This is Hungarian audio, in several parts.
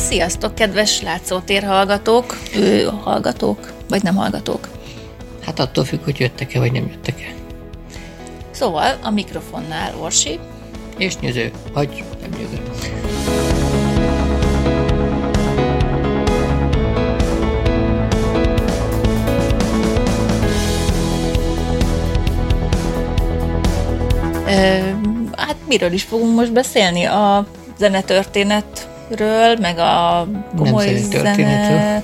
Sziasztok, kedves látszótér hallgatók, ő hallgatók, vagy nem hallgatók. Hát attól függ, hogy jöttek-e, vagy nem jöttek-e. Szóval a mikrofonnál Orsi. És nyöző, vagy nem nyöző. hát miről is fogunk most beszélni? A zenetörténetről, meg a komoly zene...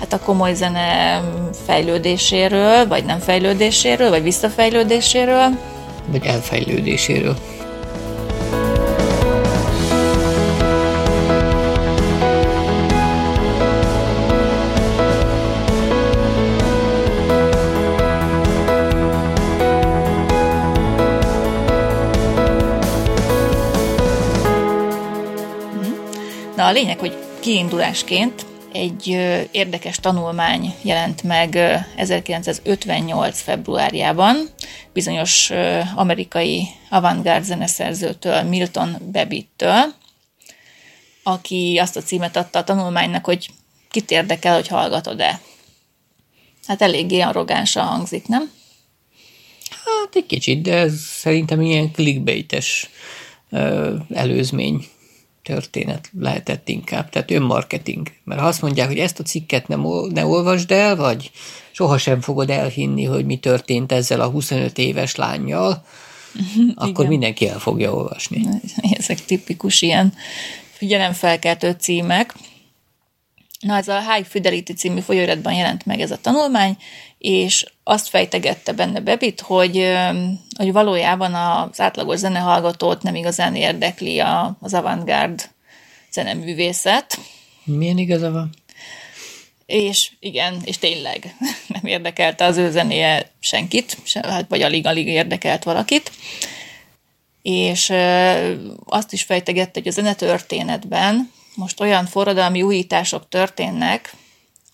Hát a komoly zene fejlődéséről, vagy nem fejlődéséről, vagy visszafejlődéséről. Vagy elfejlődéséről. A lényeg, hogy kiindulásként egy érdekes tanulmány jelent meg 1958. februárjában bizonyos amerikai avantgárd zeneszerzőtől, Milton Babbitt-től, aki azt a címet adta a tanulmánynak, hogy kit érdekel, hogy hallgatod-e. Hát eléggé arrogánsan hangzik, nem? Hát egy kicsit, de ez szerintem ilyen clickbaites előzmény történet lehetett inkább, tehát önmarketing. Mert ha azt mondják, hogy ezt a cikket nem, ne olvasd el, vagy sohasem fogod elhinni, hogy mi történt ezzel a 25 éves lányjal, akkor Igen. mindenki el fogja olvasni. Ezek tipikus ilyen figyelemfelkeltő címek. Na, ez a High Fidelity című folyóiratban jelent meg ez a tanulmány, és azt fejtegette benne Bebit, hogy, hogy valójában az átlagos zenehallgatót nem igazán érdekli a, az avantgárd zeneművészet. Milyen igaza van? És igen, és tényleg nem érdekelte az ő zenéje senkit, hát vagy alig-alig érdekelt valakit. És azt is fejtegette, hogy a zenetörténetben most olyan forradalmi újítások történnek,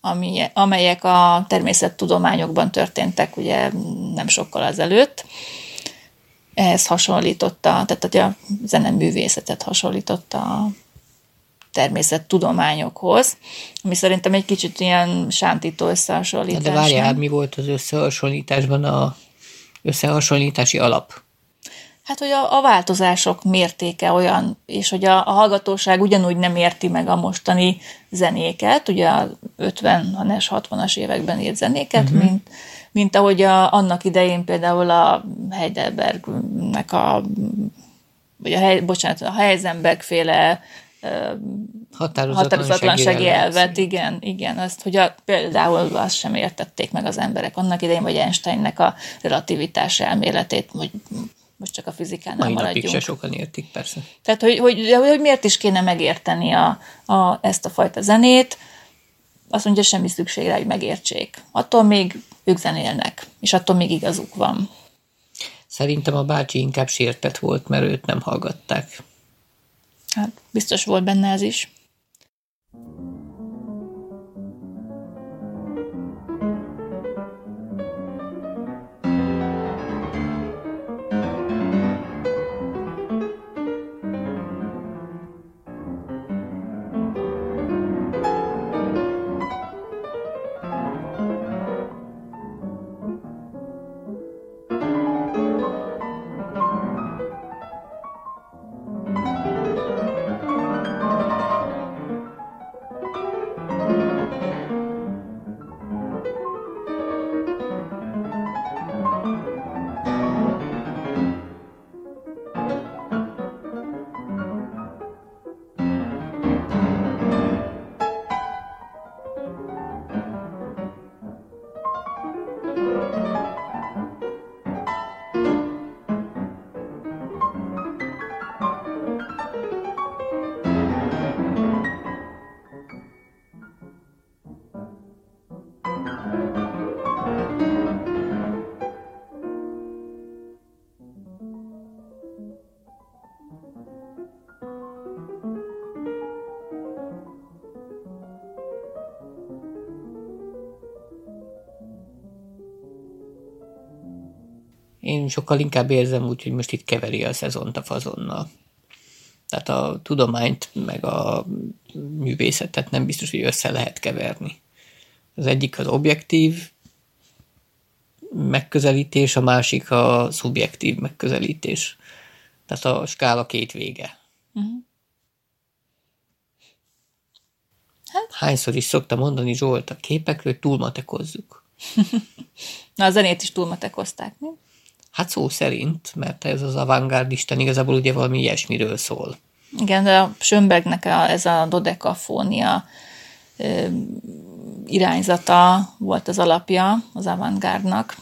ami, amelyek a természettudományokban történtek ugye nem sokkal azelőtt. Ehhez hasonlította, tehát hogy a zeneművészetet hasonlította a természettudományokhoz, ami szerintem egy kicsit ilyen sántító összehasonlítás. De várjál, mi volt az összehasonlításban a összehasonlítási alap? Hát, hogy a, a változások mértéke olyan, és hogy a, a hallgatóság ugyanúgy nem érti meg a mostani zenéket, ugye a 50-es, 60-as években írt zenéket, uh-huh. mint, mint ahogy a, annak idején például a Heidelbergnek a, vagy a, hely, bocsánat, a Heisenberg féle határozatlansági elvet, igen, igen, azt, hogy a, például azt sem értették meg az emberek annak idején, vagy Einsteinnek a relativitás elméletét, hogy most csak a fizikánál Mai maradjunk. napig se sokan értik, persze. Tehát, hogy, hogy, hogy miért is kéne megérteni a, a, ezt a fajta zenét, azt mondja, semmi szükség rá, hogy megértsék. Attól még ők zenélnek, és attól még igazuk van. Szerintem a bácsi inkább sértett volt, mert őt nem hallgatták. Hát biztos volt benne ez is. Én sokkal inkább érzem úgy, hogy most itt keveri a szezont a fazonnal. Tehát a tudományt meg a művészetet nem biztos, hogy össze lehet keverni. Az egyik az objektív megközelítés, a másik a szubjektív megközelítés. Tehát a skála két vége. Uh-huh. Hát? Hányszor is szokta mondani Zsolt a képekről, hogy túlmatekozzuk. Na, a zenét is túlmatekozták, mi? Hát szó szerint, mert ez az avantgárdisten igazából ugye valami ilyesmiről szól. Igen, de a Schönbergnek a, ez a dodekafónia ö, irányzata volt az alapja az avantgárdnak,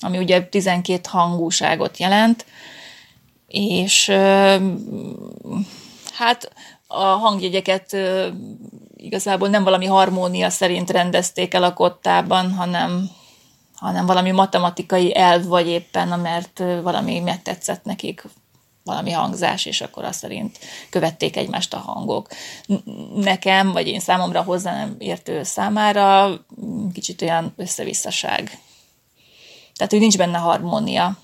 ami ugye 12 hangúságot jelent, és ö, hát a hangjegyeket ö, igazából nem valami harmónia szerint rendezték el a kottában, hanem, hanem valami matematikai elv, vagy éppen, mert valami megtetszett nekik, valami hangzás, és akkor azt szerint követték egymást a hangok. Nekem, vagy én számomra hozzá nem értő számára kicsit olyan összevisszaság. Tehát, hogy nincs benne harmónia.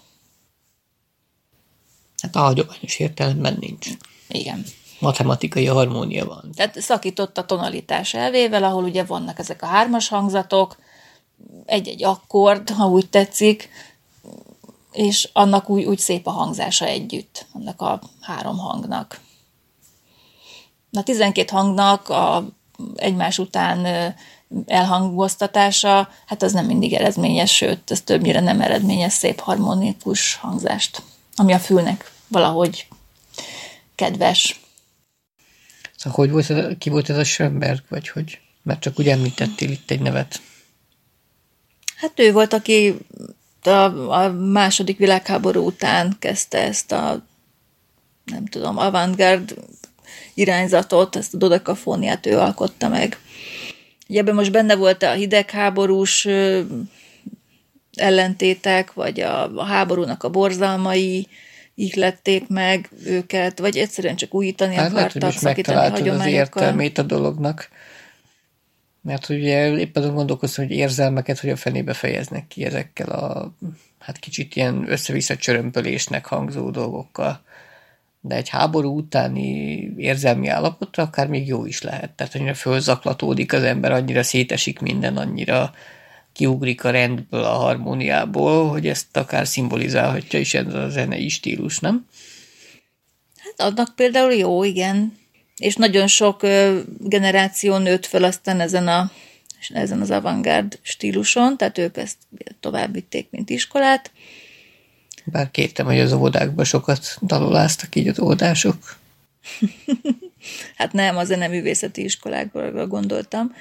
Hát a hagyományos értelemben nincs. Igen matematikai harmónia van. Tehát szakított a tonalitás elvével, ahol ugye vannak ezek a hármas hangzatok, egy-egy akkord, ha úgy tetszik, és annak úgy, úgy szép a hangzása együtt, annak a három hangnak. A 12 hangnak a egymás után elhangoztatása, hát az nem mindig eredményes, sőt, ez többnyire nem eredményes szép harmonikus hangzást, ami a fülnek valahogy kedves. Szóval hogy volt ki volt ez a Schönberg, vagy hogy? Mert csak úgy említettél itt egy nevet. Hát ő volt, aki a, a második világháború után kezdte ezt a nem tudom, avantgárd irányzatot, ezt a dodekafóniát ő alkotta meg. Ugye ebben most benne volt a hidegháborús ellentétek, vagy a, a háborúnak a borzalmai, ihlették meg őket, vagy egyszerűen csak újítani hát akartak, lehet, szakítani hagyományokkal. az értelmét a dolognak. Mert ugye éppen azon gondolkoztam, hogy érzelmeket hogy a fenébe fejeznek ki ezekkel a hát kicsit ilyen össze-vissza csörömpölésnek hangzó dolgokkal. De egy háború utáni érzelmi állapotra akár még jó is lehet. Tehát annyira fölzaklatódik az ember, annyira szétesik minden, annyira kiugrik a rendből, a harmóniából, hogy ezt akár szimbolizálhatja is ez a zenei stílus, nem? Hát adnak például jó, igen. És nagyon sok generáció nőtt föl aztán ezen, a, ezen az avantgárd stíluson, tehát ők ezt tovább vitték, mint iskolát. Bár kértem, hogy az óvodákban sokat daloláztak így az óvodások. hát nem, a zeneművészeti iskolákból gondoltam.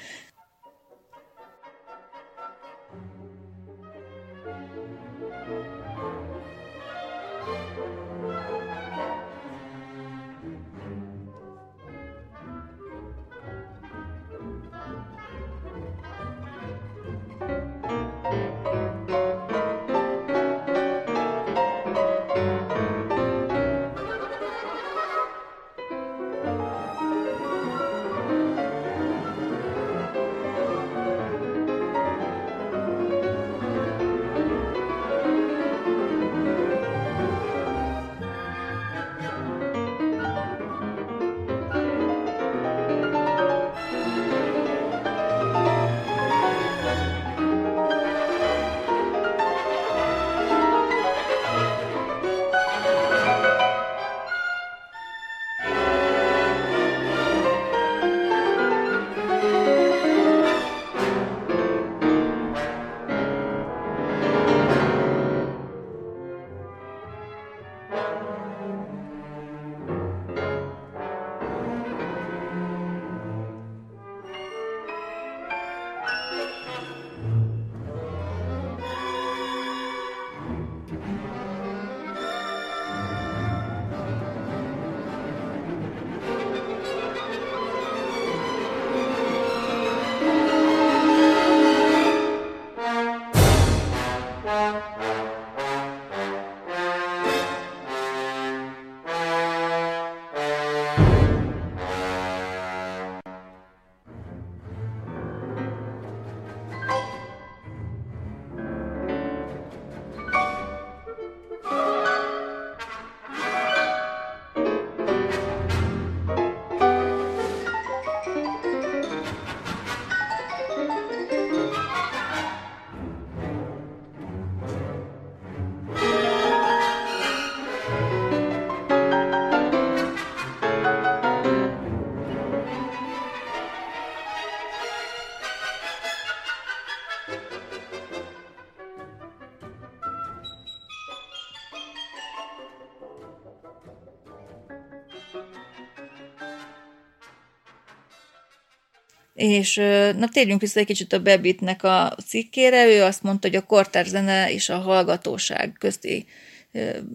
És na térjünk vissza egy kicsit a Bebitnek a cikkére. Ő azt mondta, hogy a kortárzene és a hallgatóság közti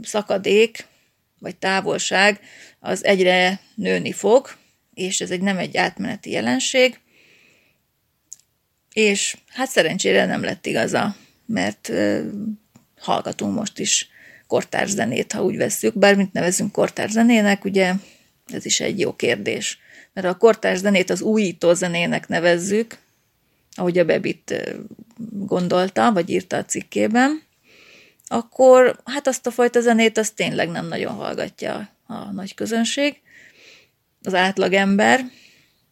szakadék, vagy távolság, az egyre nőni fog, és ez egy nem egy átmeneti jelenség. És hát szerencsére nem lett igaza, mert hallgatunk most is kortárzenét, ha úgy vesszük, bármit nevezünk kortárzenének, ugye ez is egy jó kérdés. Mert a kortárs zenét az újító zenének nevezzük, ahogy a Bebit gondolta, vagy írta a cikkében, akkor hát azt a fajta zenét azt tényleg nem nagyon hallgatja a nagy közönség. Az átlagember,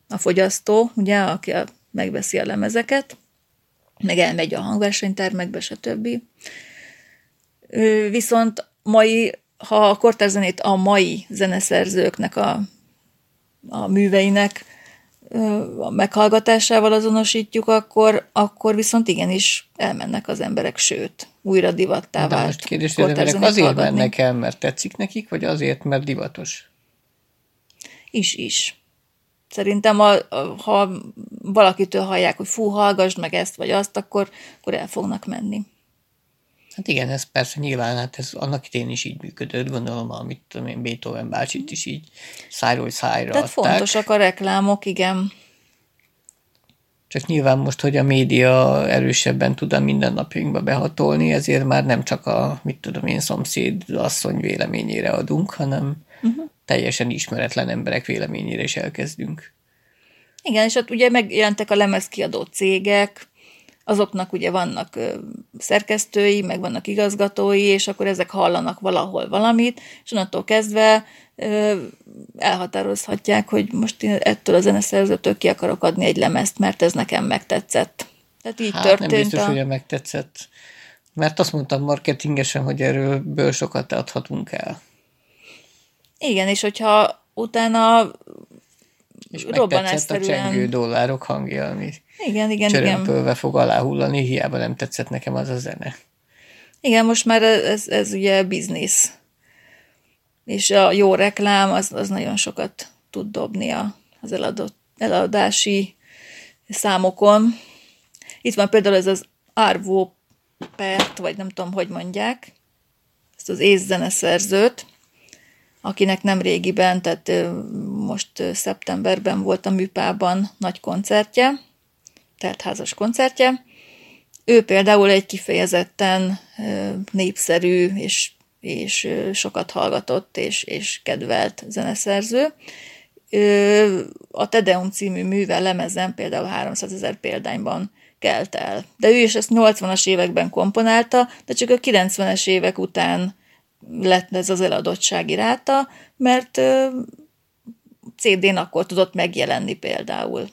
a fogyasztó, ugye, aki megveszi a lemezeket, meg elmegy a hangversenytermekbe, stb. Viszont mai, ha a kortárzenét a mai zeneszerzőknek a, a műveinek a meghallgatásával azonosítjuk, akkor, akkor viszont igenis elmennek az emberek, sőt, újra divattá vált. most kérdés, hogy azért hallgatni. mennek el, mert tetszik nekik, vagy azért, mert divatos? Is, is. Szerintem, a, a, ha valakitől hallják, hogy fú, hallgassd meg ezt vagy azt, akkor, akkor el fognak menni. Hát igen, ez persze nyilván, hát ez annak idén is így működött, gondolom, amit tudom én, Beethoven bácsit is így szájról szájra Tehát adták. fontosak a reklámok, igen. Csak nyilván most, hogy a média erősebben tud a mindennapjainkba behatolni, ezért már nem csak a, mit tudom én, szomszéd asszony véleményére adunk, hanem uh-huh. teljesen ismeretlen emberek véleményére is elkezdünk. Igen, és hát ugye megjelentek a lemezkiadó cégek, azoknak ugye vannak szerkesztői, meg vannak igazgatói, és akkor ezek hallanak valahol valamit, és onnantól kezdve elhatározhatják, hogy most én ettől a zeneszerzőtől ki akarok adni egy lemezt, mert ez nekem megtetszett. Tehát így hát történt. nem biztos, a... hogy megtetszett. Mert azt mondtam marketingesen, hogy erről ből sokat adhatunk el. Igen, és hogyha utána és megtetszett a csengő dollárok hangja, ami igen, igen, csörömpölve igen. fog aláhullani, hiába nem tetszett nekem az a zene. Igen, most már ez, ez ugye biznisz. És a jó reklám az, az nagyon sokat tud dobni az eladott, eladási számokon. Itt van például ez az Arvo Pert, vagy nem tudom, hogy mondják, ezt az észzeneszerzőt, akinek nem régiben, tehát most szeptemberben volt a Műpában nagy koncertje, teltházas koncertje. Ő például egy kifejezetten népszerű és, és sokat hallgatott és, és kedvelt zeneszerző. A Tedeum című műve lemezen például 300 ezer példányban kelt el. De ő is ezt 80-as években komponálta, de csak a 90-es évek után lett ez az eladottsági ráta, mert CD-n akkor tudott megjelenni például.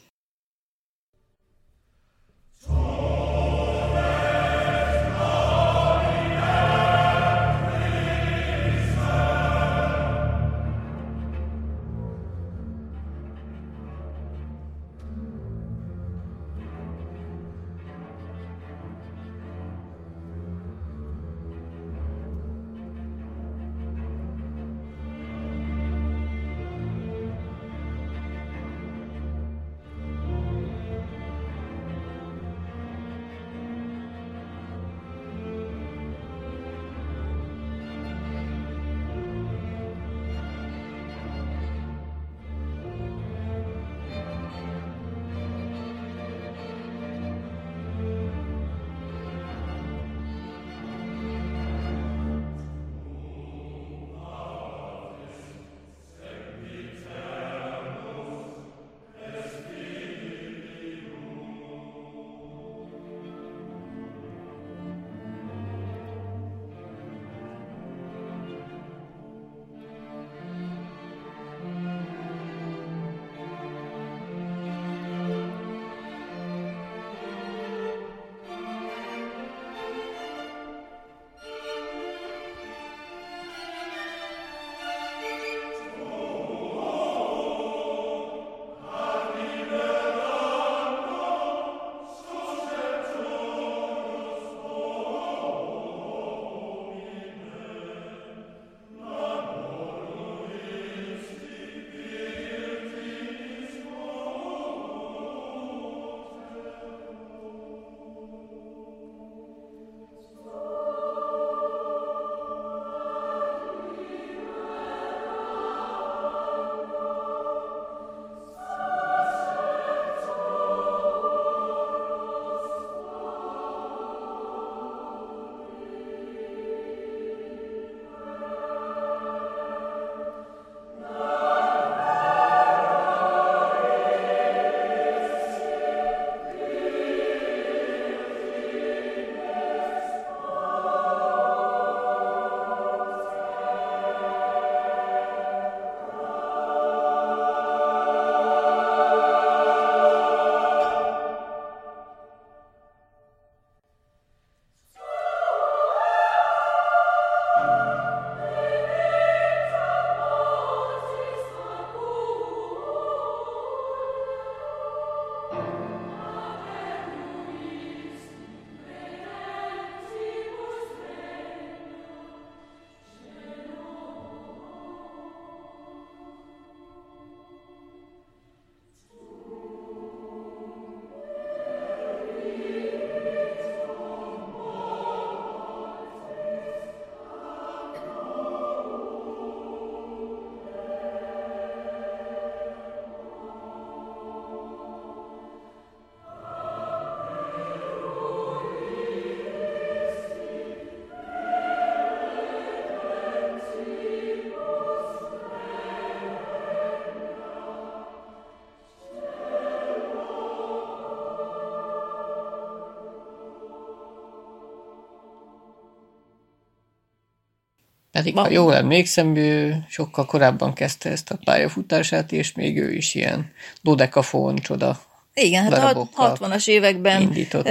Pedig, ha jól emlékszem, ő sokkal korábban kezdte ezt a pályafutását, és még ő is ilyen dodekafon csoda Igen, hát a darabokkal 60-as években indított.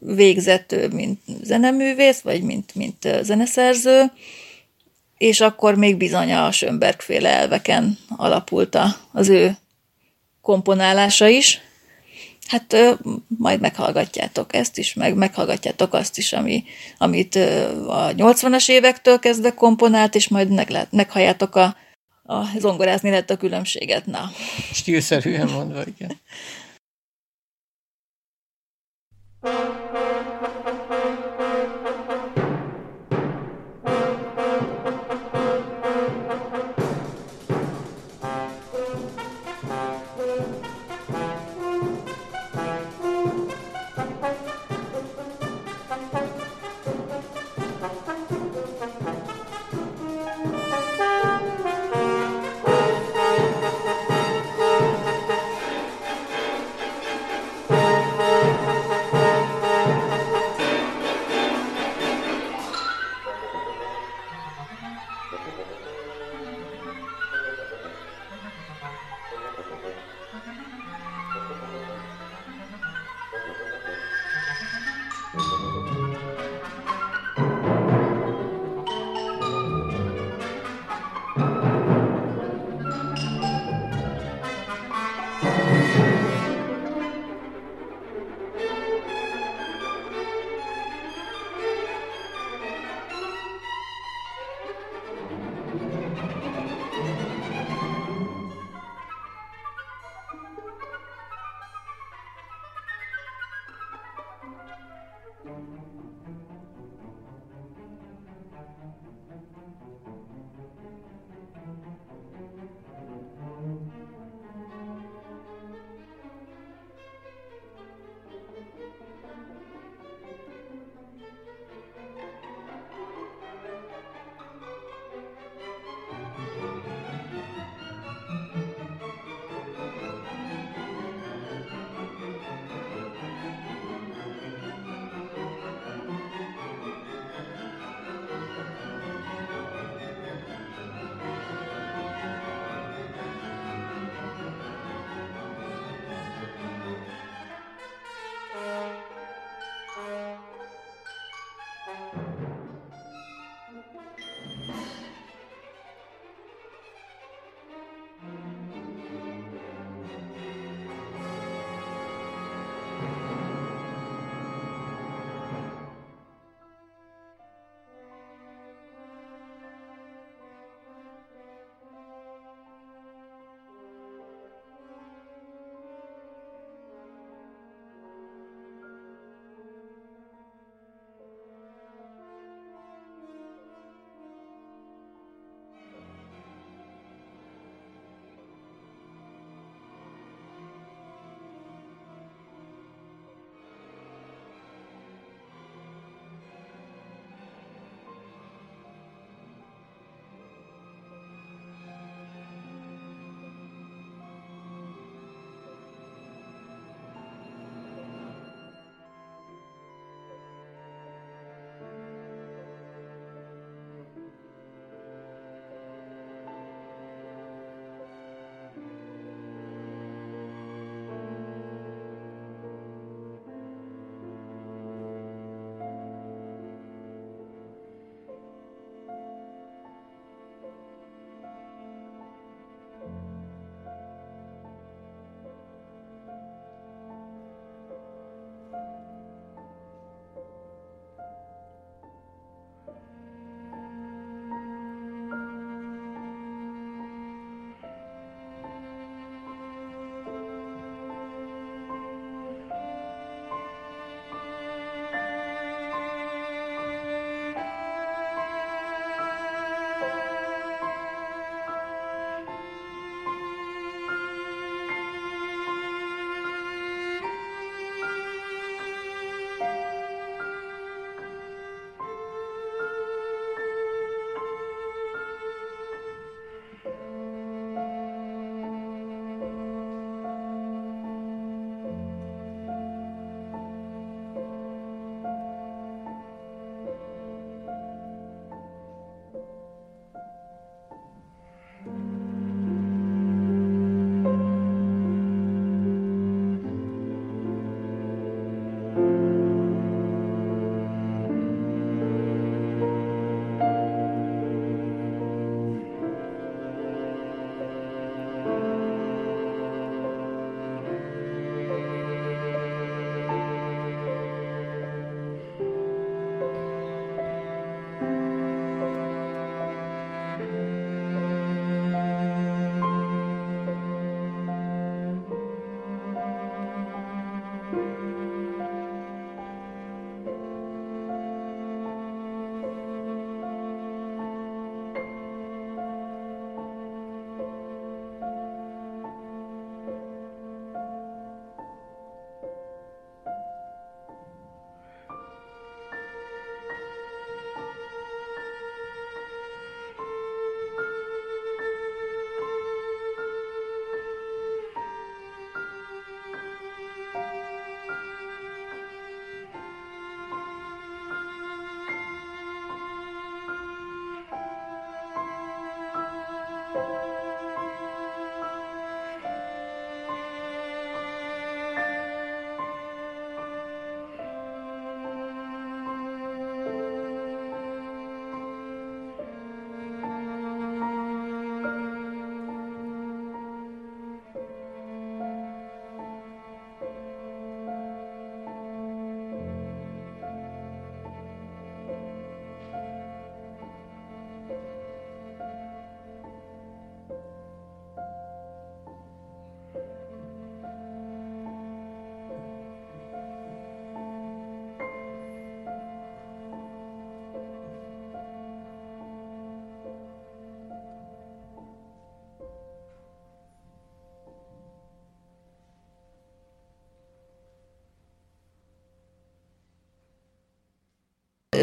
végzett, mint zeneművész, vagy mint, mint zeneszerző, és akkor még bizony a Schönberg féle elveken alapult az ő komponálása is. Hát majd meghallgatjátok ezt is, meg meghallgatjátok azt is, ami, amit a 80-as évektől kezdve komponált, és majd meg, meghalljátok a, a zongorázni lehet a különbséget. Na, Stílszerűen mondva, igen.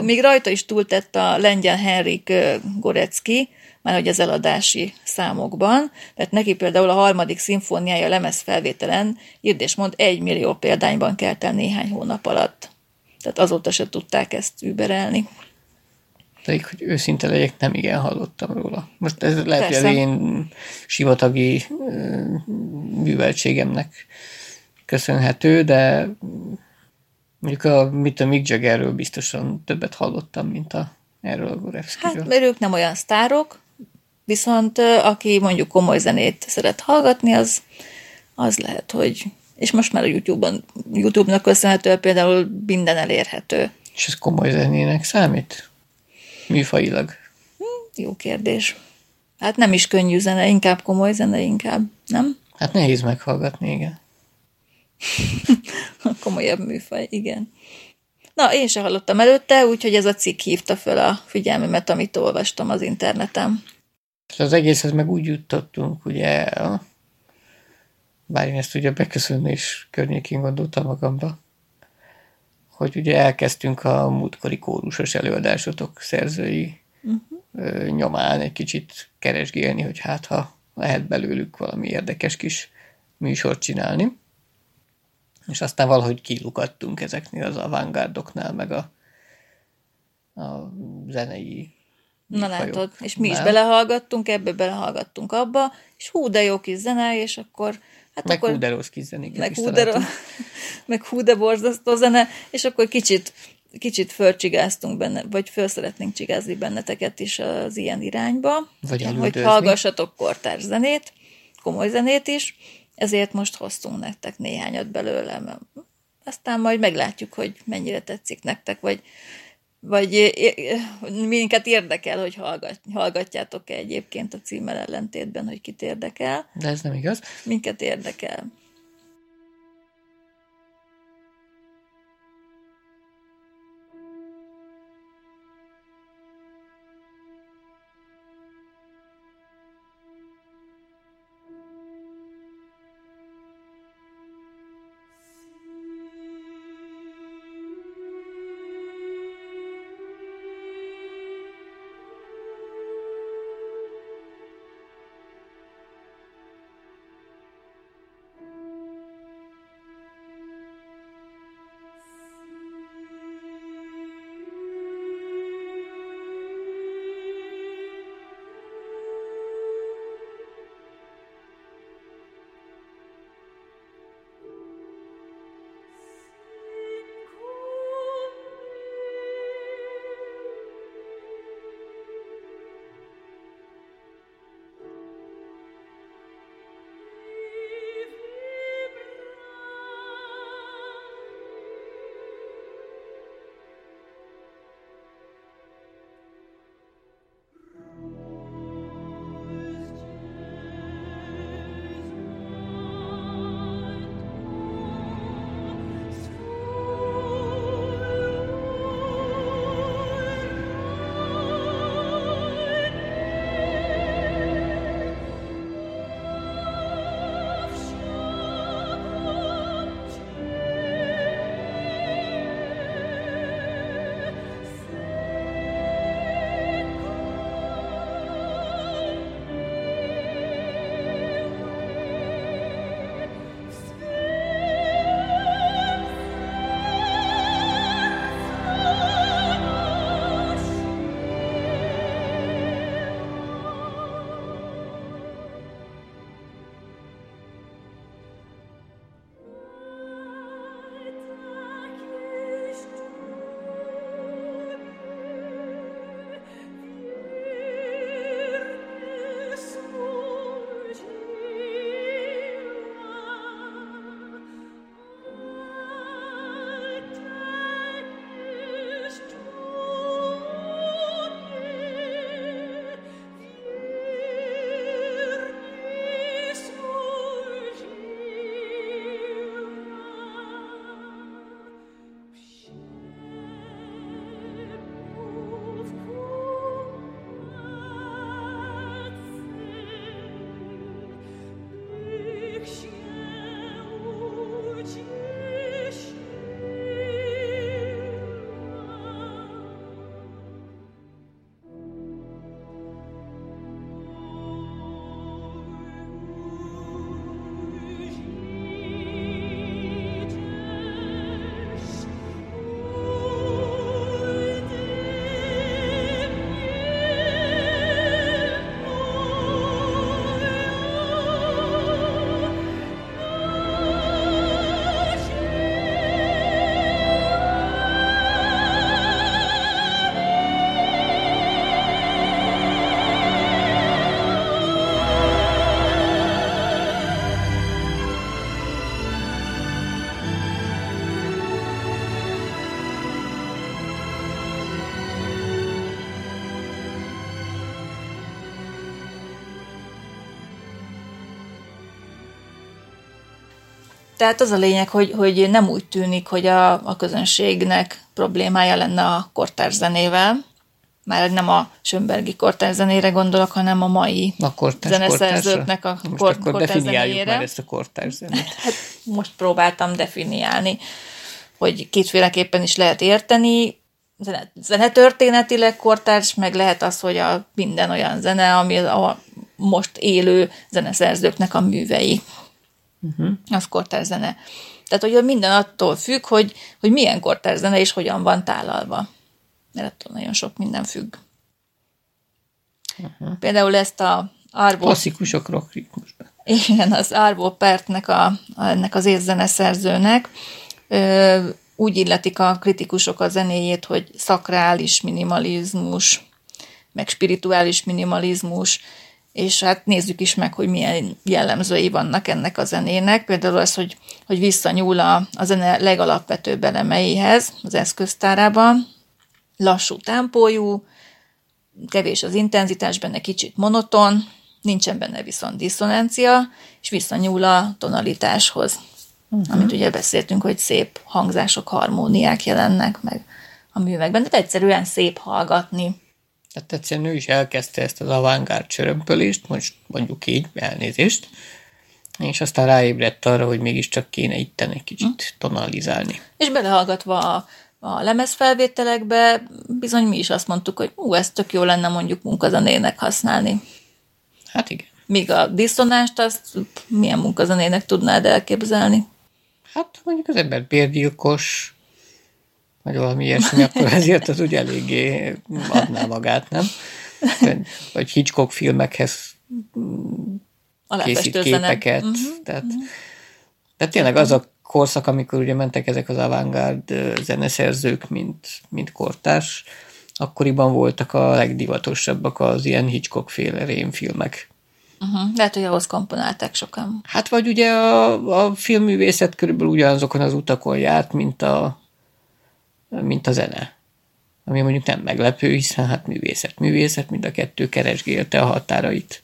Még rajta is túltett a lengyel Henrik Gorecki, már hogy az eladási számokban, mert neki például a harmadik szimfóniája lemez felvételen írd és mond egy millió példányban kelt el néhány hónap alatt. Tehát azóta se tudták ezt überelni. Pedig, hogy őszinte legyek, nem igen hallottam róla. Most ez lehet, Persze. hogy az én sivatagi műveltségemnek köszönhető, de mondjuk a, mit a Mick Jaggerről biztosan többet hallottam, mint a, erről a Gorevskiről. Hát, mert ők nem olyan sztárok, viszont aki mondjuk komoly zenét szeret hallgatni, az, az lehet, hogy és most már a YouTube-on, YouTube-nak köszönhetően például minden elérhető. És ez komoly zenének számít? Műfajilag? Hm, jó kérdés. Hát nem is könnyű zene, inkább komoly zene, inkább, nem? Hát nehéz meghallgatni, igen. Komolyabb műfaj, igen. Na, én se hallottam előtte, úgyhogy ez a cikk hívta föl a figyelmemet, amit olvastam az interneten. Az egészhez meg úgy jutottunk, ugye, bár én ezt ugye beköszönés környékén gondoltam magamba, hogy ugye elkezdtünk a múltkori kórusos előadásotok szerzői uh-huh. nyomán egy kicsit keresgélni, hogy hát ha lehet belőlük valami érdekes kis műsort csinálni. És aztán valahogy kilukadtunk ezeknél az avantgárdoknál, meg a, a zenei Na látod, és mi is belehallgattunk, ebbe belehallgattunk abba, és hú, de jó kis zene, és akkor... Hát meg akkor, hú, de rossz kis zenéket meg hú, de, meg hú, de borzasztó zene, és akkor kicsit, kicsit fölcsigáztunk benne, vagy föl szeretnénk csigázni benneteket is az ilyen irányba, vagy hogy hallgassatok kortárs zenét, komoly zenét is, ezért most hoztunk nektek néhányat belőle, aztán majd meglátjuk, hogy mennyire tetszik nektek, vagy vagy minket érdekel, hogy hallgat, hallgatjátok-e egyébként a címmel ellentétben, hogy kit érdekel. De ez nem igaz. Minket érdekel. Tehát az a lényeg, hogy, hogy nem úgy tűnik, hogy a, a közönségnek problémája lenne a kortárs zenével, már nem a Schönbergi kortárs zenére gondolok, hanem a mai a kortárs, zeneszerzőknek a Most kor, akkor kortárs zenéjére. már ezt a kortárs zenét. Hát most próbáltam definiálni, hogy kétféleképpen is lehet érteni. Zene, zenetörténetileg kortárs, meg lehet az, hogy a minden olyan zene, ami a most élő zeneszerzőknek a művei. Uh-huh. Az kortárs zene. Tehát, hogy minden attól függ, hogy, hogy milyen kortárs zene és hogyan van tálalva. Mert attól nagyon sok minden függ. Uh-huh. Például ezt a Arvo Klasszikusok rock ritmusban. igen, az Arvo Pertnek, a, a, ennek az észzeneszerzőnek ö, úgy illetik a kritikusok a zenéjét, hogy szakrális minimalizmus, meg spirituális minimalizmus, és hát nézzük is meg, hogy milyen jellemzői vannak ennek a zenének. Például az, hogy, hogy visszanyúl a, a zene legalapvetőbb elemeihez az eszköztárában, lassú tempójú, kevés az intenzitás, benne kicsit monoton, nincsen benne viszont diszonancia, és visszanyúl a tonalitáshoz. Uh-huh. Amit ugye beszéltünk, hogy szép hangzások, harmóniák jelennek meg a művekben, de egyszerűen szép hallgatni. Tehát egyszerűen ő is elkezdte ezt az avantgárd csörömpölést, most mondjuk így, elnézést, és aztán ráébredt arra, hogy mégiscsak kéne itten egy kicsit tonalizálni. És belehallgatva a, a lemezfelvételekbe, bizony mi is azt mondtuk, hogy ú, ez tök jó lenne mondjuk munkazenének használni. Hát igen. Míg a diszonást, azt milyen munkazenének tudnád elképzelni? Hát mondjuk az ember bérgyilkos, vagy valami ilyesmi, akkor ezért az úgy eléggé adná magát, nem? Vagy Hitchcock filmekhez készít képeket. Uh-huh. Tehát, uh-huh. tehát tényleg az a korszak, amikor ugye mentek ezek az avantgárd zeneszerzők, mint, mint kortárs, akkoriban voltak a legdivatosabbak az ilyen Hitchcock-féle rémfilmek. Uh-huh. Lehet, hogy ahhoz komponálták sokan. Hát vagy ugye a, a filmművészet körülbelül ugyanazokon az utakon járt, mint a, mint a zene. Ami mondjuk nem meglepő, hiszen hát művészet, művészet, mind a kettő keresgélte a határait.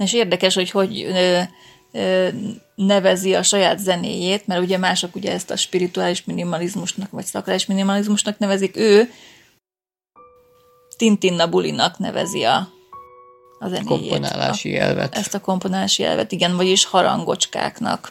És érdekes, hogy hogy ö, ö, nevezi a saját zenéjét, mert ugye mások ugye ezt a spirituális minimalizmusnak, vagy szakrális minimalizmusnak nevezik, ő Tintinna Bulinak nevezi a, a zenéjét. Komponálási elvet. Ezt a komponálási elvet, igen, vagyis harangocskáknak.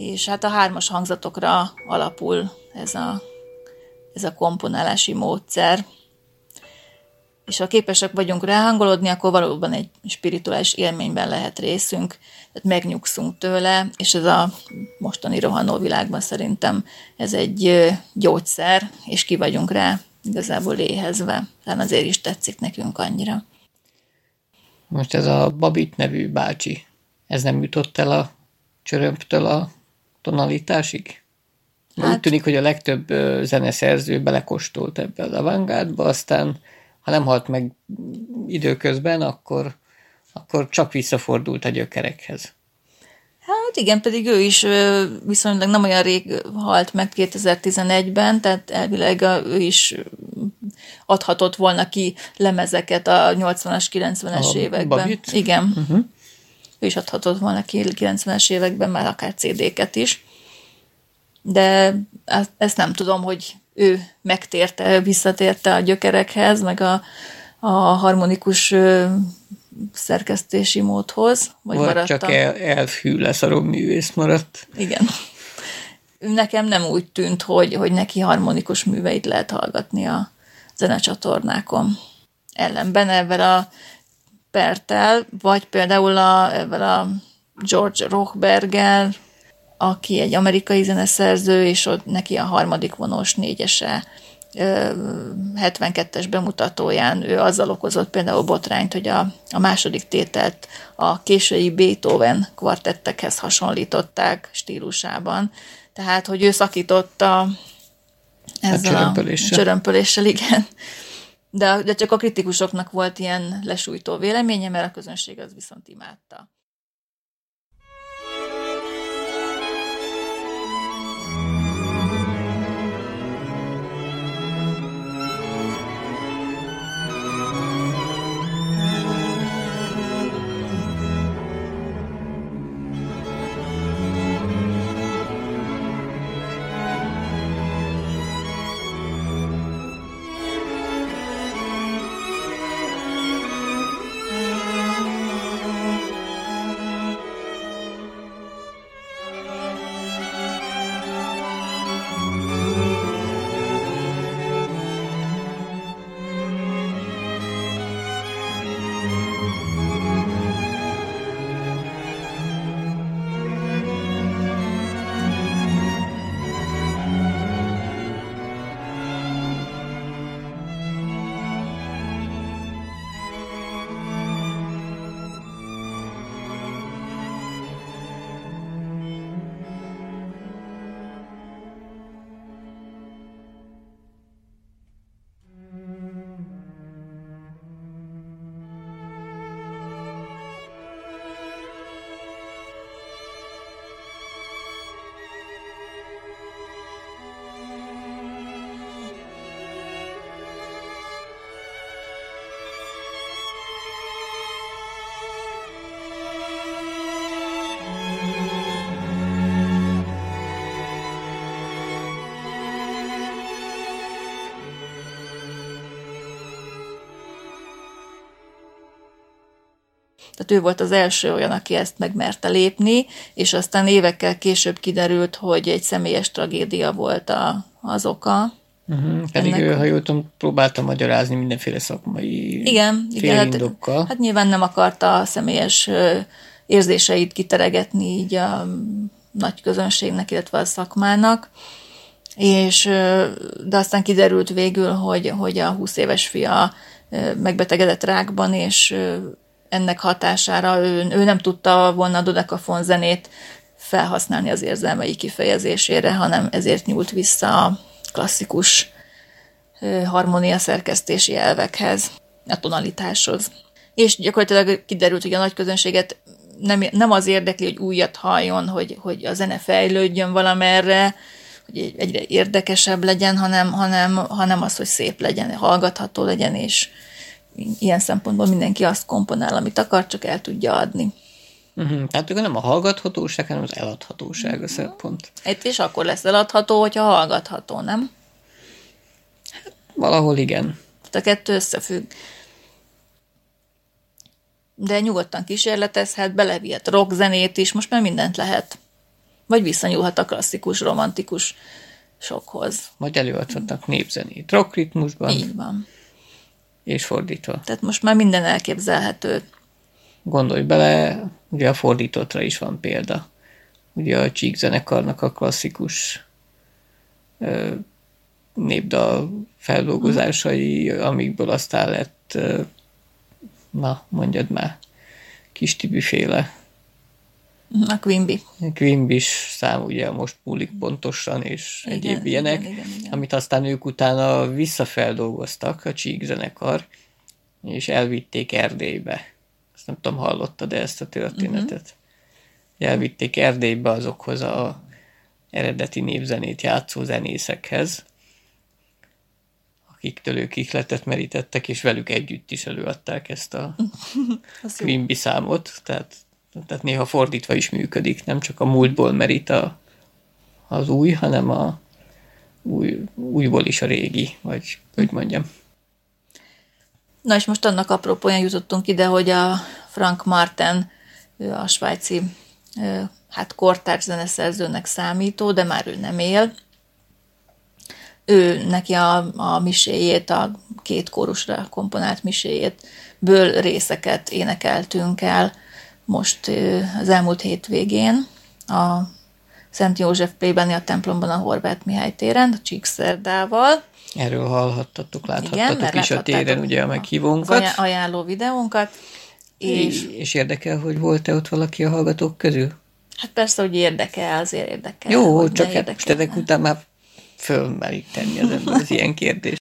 És hát a hármas hangzatokra alapul ez a, ez a komponálási módszer. és ha képesek vagyunk ráhangolódni, akkor valóban egy spirituális élményben lehet részünk, tehát megnyugszunk tőle, és ez a mostani rohanó világban szerintem ez egy gyógyszer, és ki vagyunk rá igazából éhezve. Tehát azért is tetszik nekünk annyira. Most ez a Babit nevű bácsi, ez nem jutott el a csörömptől a tonalitásig? Hát, Úgy tűnik, hogy a legtöbb zeneszerző belekóstolt ebbe az avantgárdba, aztán ha nem halt meg időközben, akkor, akkor csak visszafordult a gyökerekhez. Hát igen, pedig ő is viszonylag nem olyan rég halt meg 2011-ben, tehát elvileg ő is adhatott volna ki lemezeket a 80-as, 90-es a években. Babit? Igen. Uh-huh. Ő is adhatott volna ki 90-es években már akár CD-ket is. De ezt nem tudom, hogy ő megtérte, visszatérte a gyökerekhez, meg a, a harmonikus szerkesztési módhoz, vagy, vagy maradtam. csak el, elfű lesz a művész maradt. Igen. Nekem nem úgy tűnt, hogy, hogy neki harmonikus műveit lehet hallgatni a zenecsatornákon. Ellenben ebben a Pertel, vagy például a, ebben a George Rochberger, aki egy amerikai zeneszerző, és ott neki a harmadik vonós négyese 72-es bemutatóján ő azzal okozott például botrányt, hogy a, a második tételt a késői Beethoven kvartettekhez hasonlították stílusában. Tehát, hogy ő szakította ezzel a csörömpöléssel, a csörömpöléssel igen. De, de csak a kritikusoknak volt ilyen lesújtó véleménye, mert a közönség az viszont imádta. Tehát ő volt az első olyan, aki ezt megmerte lépni, és aztán évekkel később kiderült, hogy egy személyes tragédia volt a, az oka. Uh-huh. Pedig ennek... ő, ha jól tudom, próbálta magyarázni mindenféle szakmai igen, igen hát, hát nyilván nem akarta a személyes érzéseit kiteregetni így a nagy közönségnek, illetve a szakmának, és de aztán kiderült végül, hogy, hogy a 20 éves fia megbetegedett rákban, és ennek hatására ő, ő nem tudta volna a dodekafon zenét felhasználni az érzelmei kifejezésére, hanem ezért nyúlt vissza a klasszikus harmónia szerkesztési elvekhez, a tonalitáshoz. És gyakorlatilag kiderült, hogy a nagy közönséget nem, nem az érdekli, hogy újat halljon, hogy, hogy a zene fejlődjön valamerre, hogy egyre érdekesebb legyen, hanem, hanem, hanem az, hogy szép legyen, hallgatható legyen, és, ilyen szempontból mindenki azt komponál, amit akar, csak el tudja adni. Uh-huh. Tehát nem a hallgathatóság, hanem az eladhatóság uh-huh. a szempont. Itt is akkor lesz eladható, hogyha hallgatható, nem? Hát, valahol igen. Tehát a kettő összefügg. De nyugodtan kísérletezhet, belevihet rockzenét is, most már mindent lehet. Vagy visszanyúlhat a klasszikus, romantikus sokhoz. Vagy előadhatnak népzenét rockritmusban. Így van És fordítva. Tehát most már minden elképzelhető. Gondolj bele, ugye a fordítottra is van példa. Ugye a Csík zenekarnak a klasszikus ö, népdal feldolgozásai, amikből aztán lett, ö, na, mondjad már, kis tibüféle A Quimby. Quimbis szám ugye most múlik pontosan, és Igen, egyéb ilyenek, igen, igen, igen. amit aztán ők utána visszafeldolgoztak, a Csík zenekar, és elvitték Erdélybe. Ezt nem tudom, hallottad -e ezt a történetet? Uh-huh. Elvitték Erdélybe azokhoz a eredeti népzenét játszó zenészekhez, akiktől ők ihletet merítettek, és velük együtt is előadták ezt a. Quimby számot, tehát, tehát néha fordítva is működik, nem csak a múltból merít a, az új, hanem a új, újból is a régi, vagy hogy mondjam. Na és most annak apropóján jutottunk ide, hogy a Frank Martin, ő a svájci hát kortárs zeneszerzőnek számító, de már ő nem él. Ő neki a, a miséjét, a két kórusra komponált miséjét, ből részeket énekeltünk el most az elmúlt hétvégén a Szent József plébáni a templomban a Horváth Mihály téren, a Csíkszerdával. Erről hallhattatok, láthattatok Igen, is a téren ugye a Az meghívónkat. ajá- ajánló videónkat. És És, érdekel, hogy volt-e ott valaki a hallgatók közül? hát persze, hogy érdekel, azért érdekel. Jó, csak hát most ezek után már fölmerik tenni az ember az ilyen kérdést.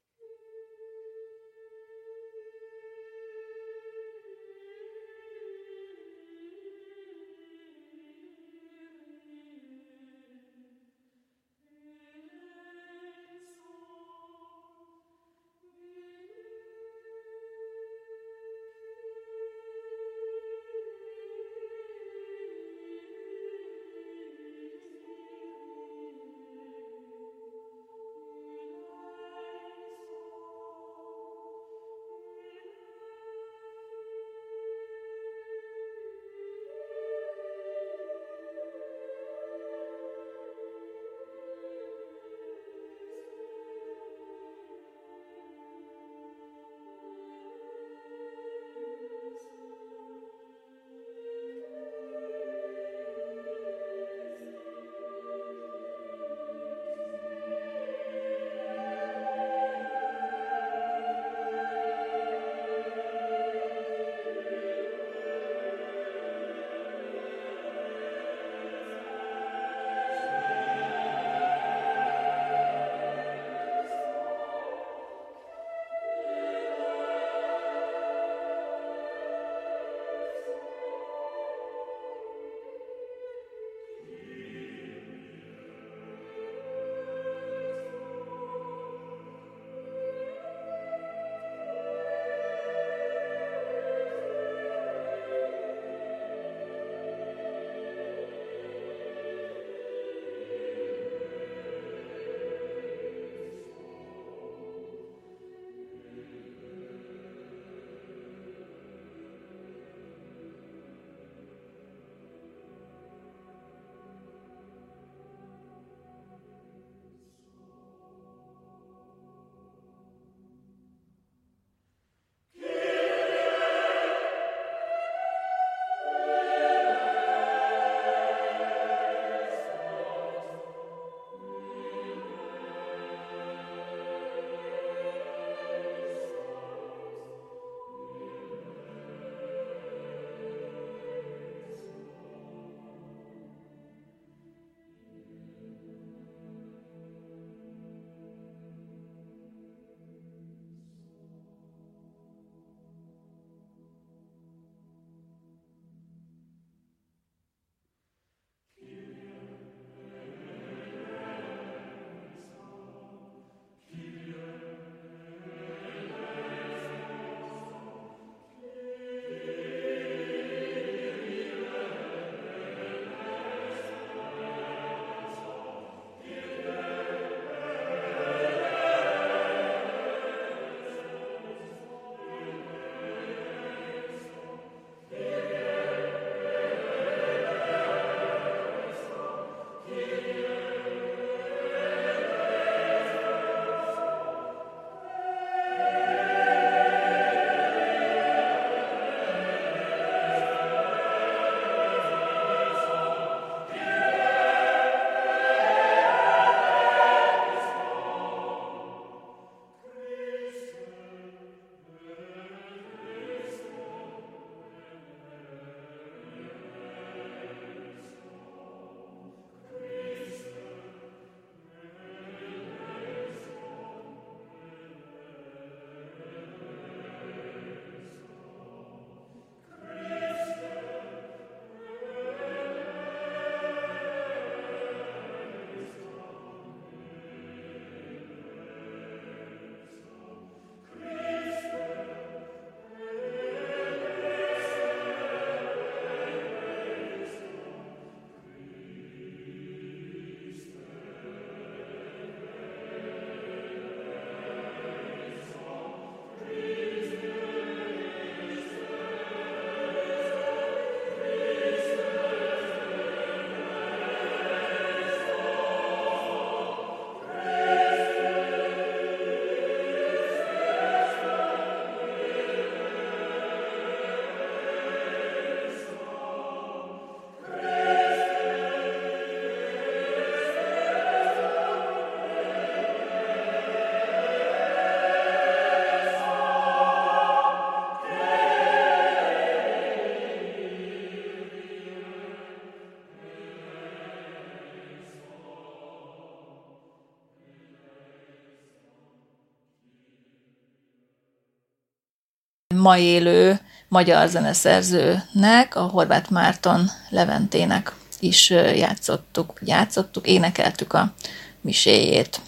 Ma élő magyar zeneszerzőnek, a Horváth Márton Leventének is játszottuk, játszottuk, énekeltük a miséjét.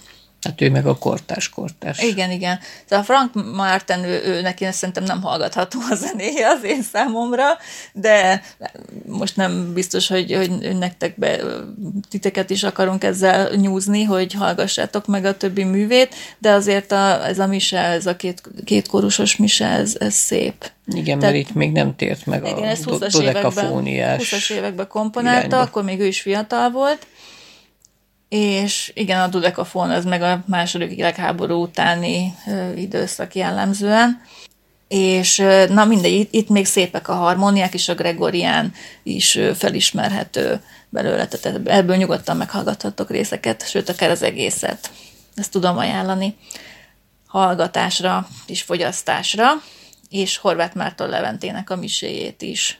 Hát ő meg a kortás-kortás. Igen, igen. Tehát a Frank Martin, ő, ő neki szerintem nem hallgatható a zenéje az én számomra, de most nem biztos, hogy, hogy nektek be, titeket is akarunk ezzel nyúzni, hogy hallgassátok meg a többi művét, de azért a, ez a mise, ez a két, két korusos mise, ez, ez szép. Igen, Tehát, mert itt még nem tért meg igen, a ez 20-as években, 20 években komponálta, irányba. akkor még ő is fiatal volt, és igen, a dudekafon az meg a második világháború utáni időszak jellemzően, és na mindegy, itt még szépek a harmóniák, és a Gregorián is felismerhető belőle, tehát ebből nyugodtan meghallgathatok részeket, sőt, akár az egészet. Ezt tudom ajánlani hallgatásra és fogyasztásra, és Horváth Márton Leventének a miséjét is.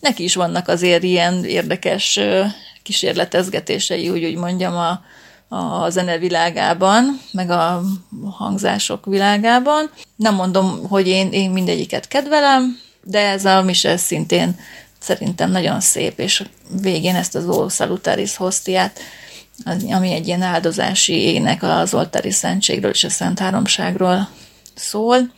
Neki is vannak azért ilyen érdekes kísérletezgetései, úgy, úgy mondjam, a, a zene világában, meg a hangzások világában. Nem mondom, hogy én, én mindegyiket kedvelem, de ez a mise szintén szerintem nagyon szép, és végén ezt az Ó Salutaris Hostiát, ami egy ilyen áldozási ének az oltári szentségről és a Szent Háromságról szól,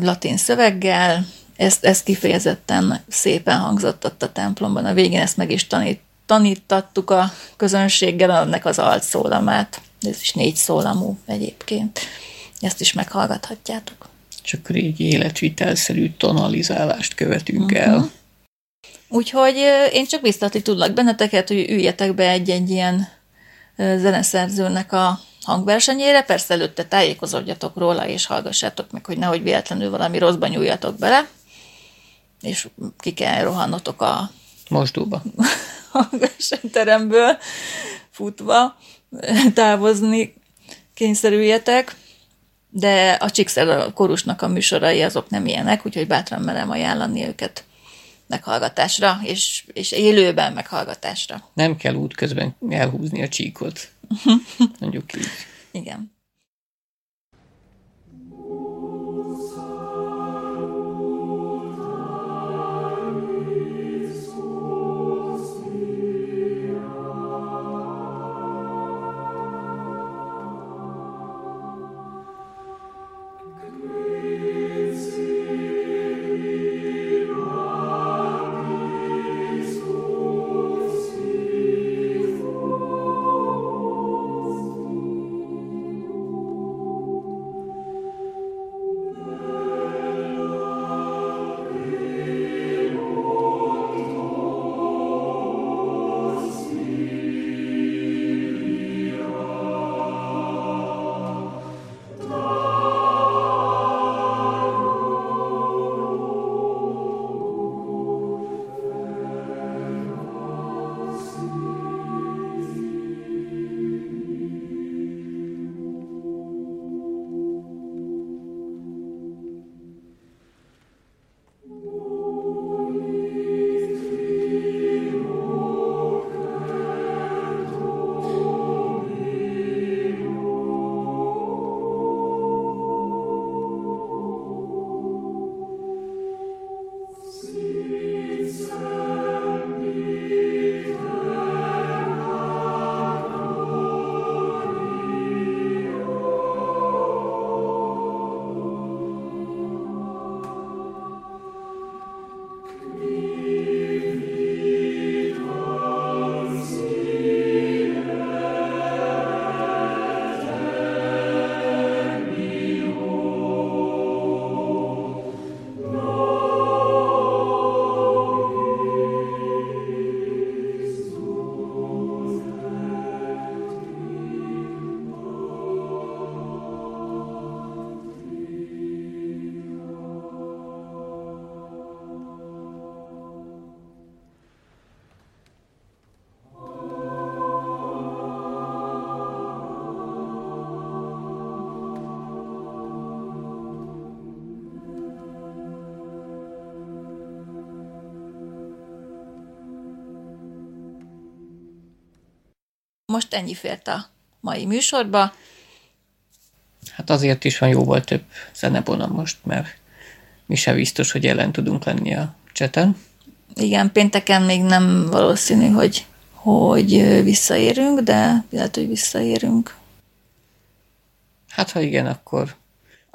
latin szöveggel, ezt, ezt kifejezetten szépen hangzott ott a templomban, a végén ezt meg is tanít, tanítattuk a közönséggel annak az altszólamát. Ez is négy szólamú egyébként. Ezt is meghallgathatjátok. Csak régi életvitelszerű tonalizálást követünk uh-huh. el. Úgyhogy én csak biztatni tudlak benneteket, hogy üljetek be egy-egy ilyen zeneszerzőnek a hangversenyére, persze előtte tájékozódjatok róla, és hallgassátok meg, hogy nehogy véletlenül valami rosszba nyúljatok bele, és ki kell rohannotok a mosdóba. a versenyteremből futva távozni kényszerüljetek, de a Csíkszer korusnak a műsorai azok nem ilyenek, úgyhogy bátran merem ajánlani őket meghallgatásra, és, és élőben meghallgatásra. Nem kell útközben elhúzni a csíkot. Mondjuk így. Igen. Most ennyi fért a mai műsorba. Hát azért is van jóval több zenebonam most, mert mi sem biztos, hogy ellen tudunk lenni a cseten. Igen, pénteken még nem valószínű, hogy, hogy visszaérünk, de lehet, hogy visszaérünk. Hát, ha igen, akkor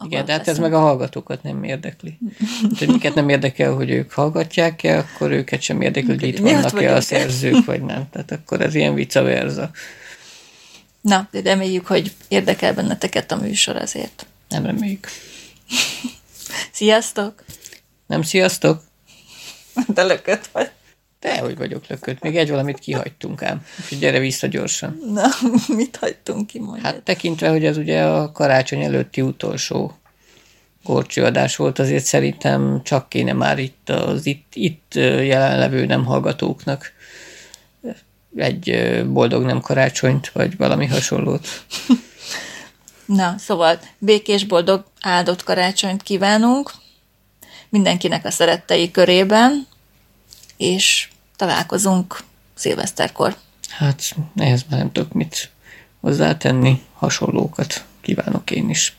igen, de hát ez meg a hallgatókat nem érdekli. Tehát minket nem érdekel, hogy ők hallgatják-e, akkor őket sem érdekli, hogy itt vannak-e a szerzők, vagy nem. Tehát akkor ez ilyen vice versa. Na, de reméljük, hogy érdekel benneteket a műsor azért. Nem reméljük. Sziasztok! Nem sziasztok? De lökött vagy. De, hogy vagyok lökött. Még egy valamit kihagytunk ám. Úgyhogy gyere vissza gyorsan. Na, mit hagytunk ki majd? Hát tekintve, hogy ez ugye a karácsony előtti utolsó gorcsőadás volt, azért szerintem csak kéne már itt az itt, itt jelenlevő nem hallgatóknak egy boldog nem karácsonyt, vagy valami hasonlót. Na, szóval békés, boldog, áldott karácsonyt kívánunk mindenkinek a szerettei körében, és találkozunk szilveszterkor. Hát ehhez már nem tudok mit hozzátenni, hasonlókat kívánok én is.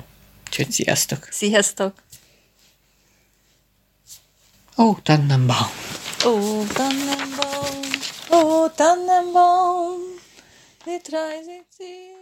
Úgyhogy sziasztok! Sziasztok! Ó, oh, Tannenbaum! Ó, oh, Tannenbaum! Ó, Tannenbaum! Mit színe?